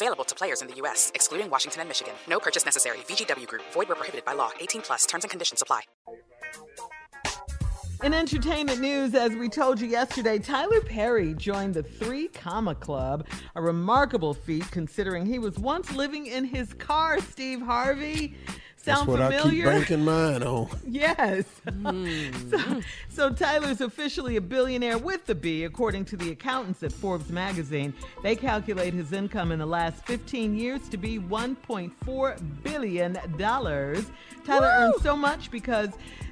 Available to players in the U.S., excluding Washington and Michigan. No purchase necessary. VGW Group, void where prohibited by law. 18 plus terms and conditions apply. In entertainment news, as we told you yesterday, Tyler Perry joined the Three Comma Club, a remarkable feat considering he was once living in his car, Steve Harvey. That's Sound what I keep familiar? banking mine on. Yes. Hmm. so, so Tyler's officially a billionaire with the B, according to the accountants at Forbes magazine. They calculate his income in the last 15 years to be 1.4 billion dollars. Tyler earns so much because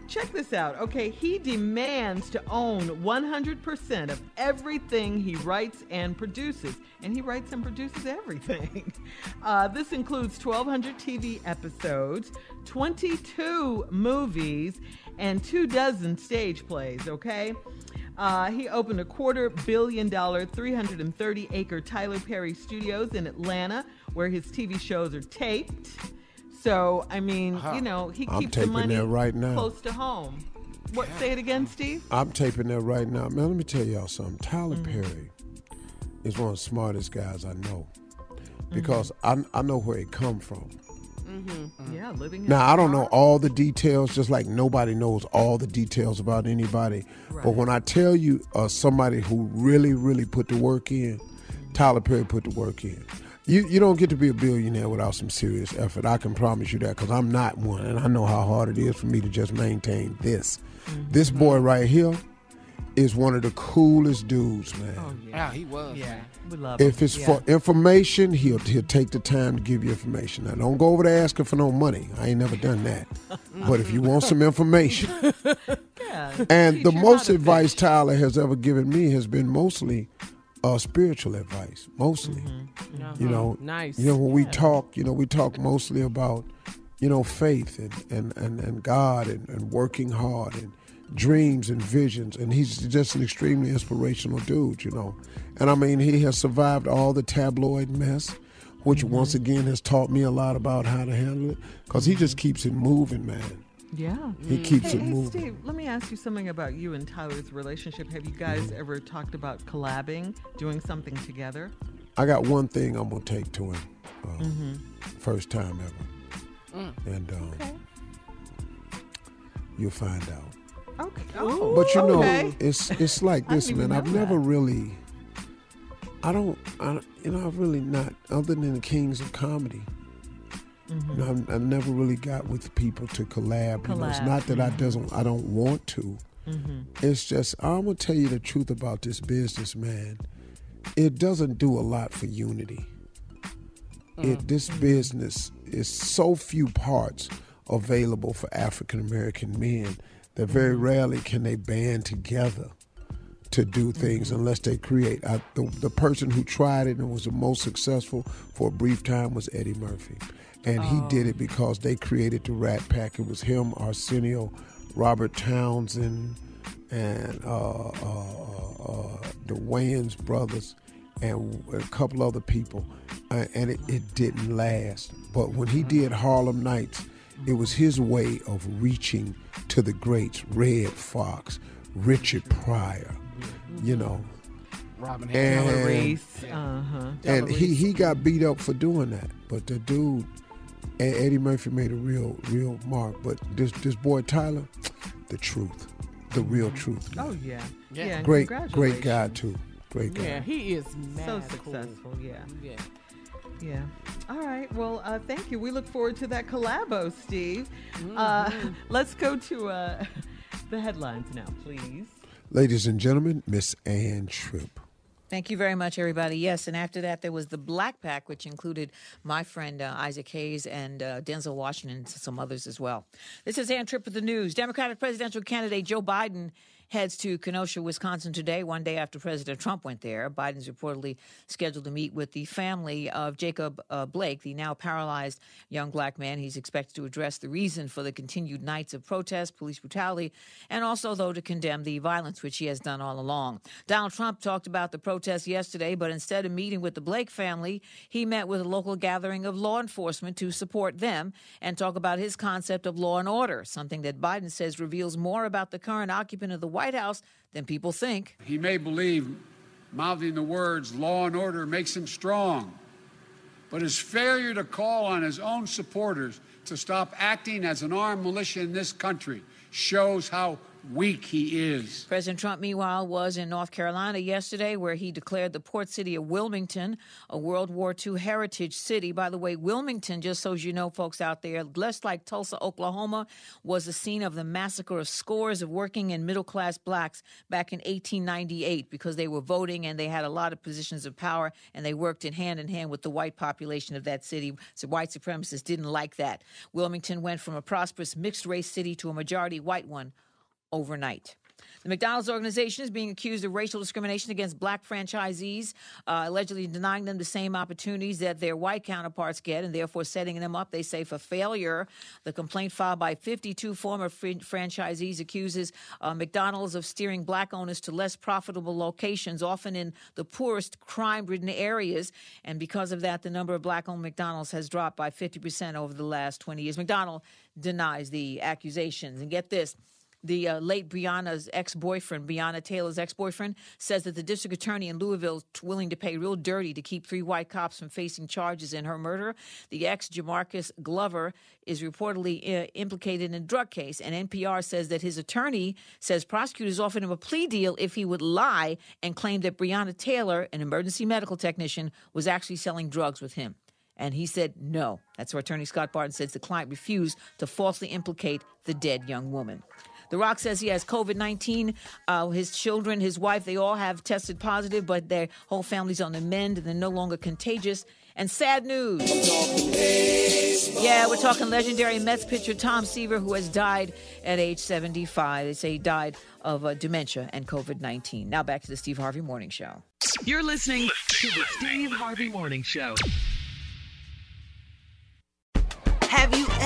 check this out. Okay, he demands to own 100% of everything he writes and produces, and he writes and produces everything. Uh, this includes 1,200 TV episodes, 22 movies, and two dozen stage plays. Okay. Uh, he opened a quarter billion dollar, 330 acre Tyler Perry Studios in Atlanta, where his TV shows are taped. So, I mean, you know, he I'm keeps the taping money that right now. close to home. What? Say it again, Steve. I'm taping that right now. Man, let me tell y'all something. Tyler Mm-hmm. Perry is one of the smartest guys I know because Mm-hmm. I, I know where he come from. Yeah, living. in Now, I don't know all the details, just like nobody knows all the details about anybody. But when I tell you uh, somebody who really, really put the work in, Tyler Perry put the work in. You, you don't get to be a billionaire without some serious effort. I can promise you that because I'm not one, and I know how hard it is for me to just maintain this. Mm-hmm. This boy right here is one of the coolest dudes, man. Oh, yeah, he was. Yeah, we love. If him. it's Yeah. for information, he'll he'll take the time to give you information. Now, don't go over there asking for no money. I ain't never done that. but if you want some information, yeah, and teach the most advice. Tyler has ever given me has been mostly uh, spiritual advice. Mostly, Mm-hmm. you know, Nice. You know, when we talk, you know, we talk mostly about, you know, faith and and and, and God and, and working hard and dreams and visions. And he's just an extremely inspirational dude, you know. And I mean, he has survived all the tabloid mess. Which Mm-hmm. once again has taught me a lot about how to handle it, because he just keeps it moving, man. Yeah. He keeps Hey, it hey, moving. Steve, let me ask you something about you and Tyler's relationship. Have you guys Mm-hmm. ever talked about collabing, doing something together? I got one thing I'm gonna take to him, uh, Mm-hmm. first time ever, and um, you'll find out. Okay. Oh, But you know, okay. it's it's like this, man. I've know never really, I don't, I, you know, I've really not, other than the kings of comedy. Mm-hmm. You know, I've, I never really got with people to collab. You know, it's not that I doesn't, I don't want to. Mm-hmm. It's just I'm gonna tell you the truth about this business, man. It doesn't do a lot for unity. It this business is so few parts available for African American men that very rarely can they band together to do things unless they create. I, the, the person who tried it and was the most successful for a brief time was Eddie Murphy. And he did it because they created the Rat Pack. It was him, Arsenio, Robert Townsend, and uh, uh, uh, the Wayans brothers, and a couple other people. Uh, and it, it didn't last. But when he did Harlem Nights, it was his way of reaching to the greats Redd Foxx, Richard Pryor, you know. Robin And- Hood. Reese. Uh huh. And he, he got beat up for doing that. But the dude, and Eddie Murphy made a real, real mark. But this this boy Tyler, the truth, the real truth. man. Oh yeah. Yeah. Yeah. great, great congratulations. guy too. Great guy. Yeah, he is So mad cool. successful. Yeah. Yeah. Yeah. All right. Well, uh, thank you. We look forward to that collabo, Steve. Mm-hmm. Uh, let's go to uh, the headlines now, please. Ladies and gentlemen, Miss Ann Tripp. Thank you very much, everybody. Yes, and after that, there was the Black Pack, which included my friend uh, Isaac Hayes and uh, Denzel Washington and some others as well. This is Ann Tripp with the news. Democratic presidential candidate Joe Biden heads to Kenosha, Wisconsin today, one day after President Trump went there. Biden's reportedly scheduled to meet with the family of Jacob uh, Blake, the now paralyzed young black man. He's expected to address the reason for the continued nights of protest, police brutality, and also, though, to condemn the violence, which he has done all along. Donald Trump talked about the protests yesterday, but instead of meeting with the Blake family, he met with a local gathering of law enforcement to support them and talk about his concept of law and order, something that Biden says reveals more about the current occupant of the White House than people think. He may believe mouthing the words law and order makes him strong, but his failure to call on his own supporters to stop acting as an armed militia in this country shows how weak he is. President Trump, meanwhile, was in North Carolina yesterday, where he declared the port city of Wilmington a World War II heritage city. By the way, Wilmington, just so you know, folks out there, less like Tulsa, Oklahoma, was the scene of the massacre of scores of working and middle class blacks back in 1898 because they were voting and they had a lot of positions of power and they worked in hand in hand with the white population of that city. So white supremacists didn't like that. Wilmington went from a prosperous mixed race city to a majority white one overnight. The McDonald's organization is being accused of racial discrimination against black franchisees, uh, allegedly denying them the same opportunities that their white counterparts get and therefore setting them up, they say, for failure. The complaint filed by 52 former fr- franchisees accuses uh, McDonald's of steering black owners to less profitable locations, often in the poorest crime ridden areas. And because of that, the number of black owned McDonald's has dropped by 50% over the last 20 years. McDonald denies the accusations. And get this. The uh, late Breonna's ex boyfriend, Breonna Taylor's ex boyfriend, says that the district attorney in Louisville is willing to pay real dirty to keep three white cops from facing charges in her murder. The ex, Jamarcus Glover, is reportedly uh, implicated in a drug case, and NPR says that his attorney says prosecutors offered him a plea deal if he would lie and claim that Breonna Taylor, an emergency medical technician, was actually selling drugs with him. And he said no. That's where attorney Scott Barton says the client refused to falsely implicate the dead young woman. The Rock says he has COVID 19. Uh, his children, his wife, they all have tested positive, but their whole family's on the mend and they're no longer contagious. And sad news. Yeah, we're talking legendary Mets pitcher Tom Seaver, who has died at age 75. They say he died of uh, dementia and COVID 19. Now back to the Steve Harvey Morning Show. You're listening to the Steve Harvey Morning Show.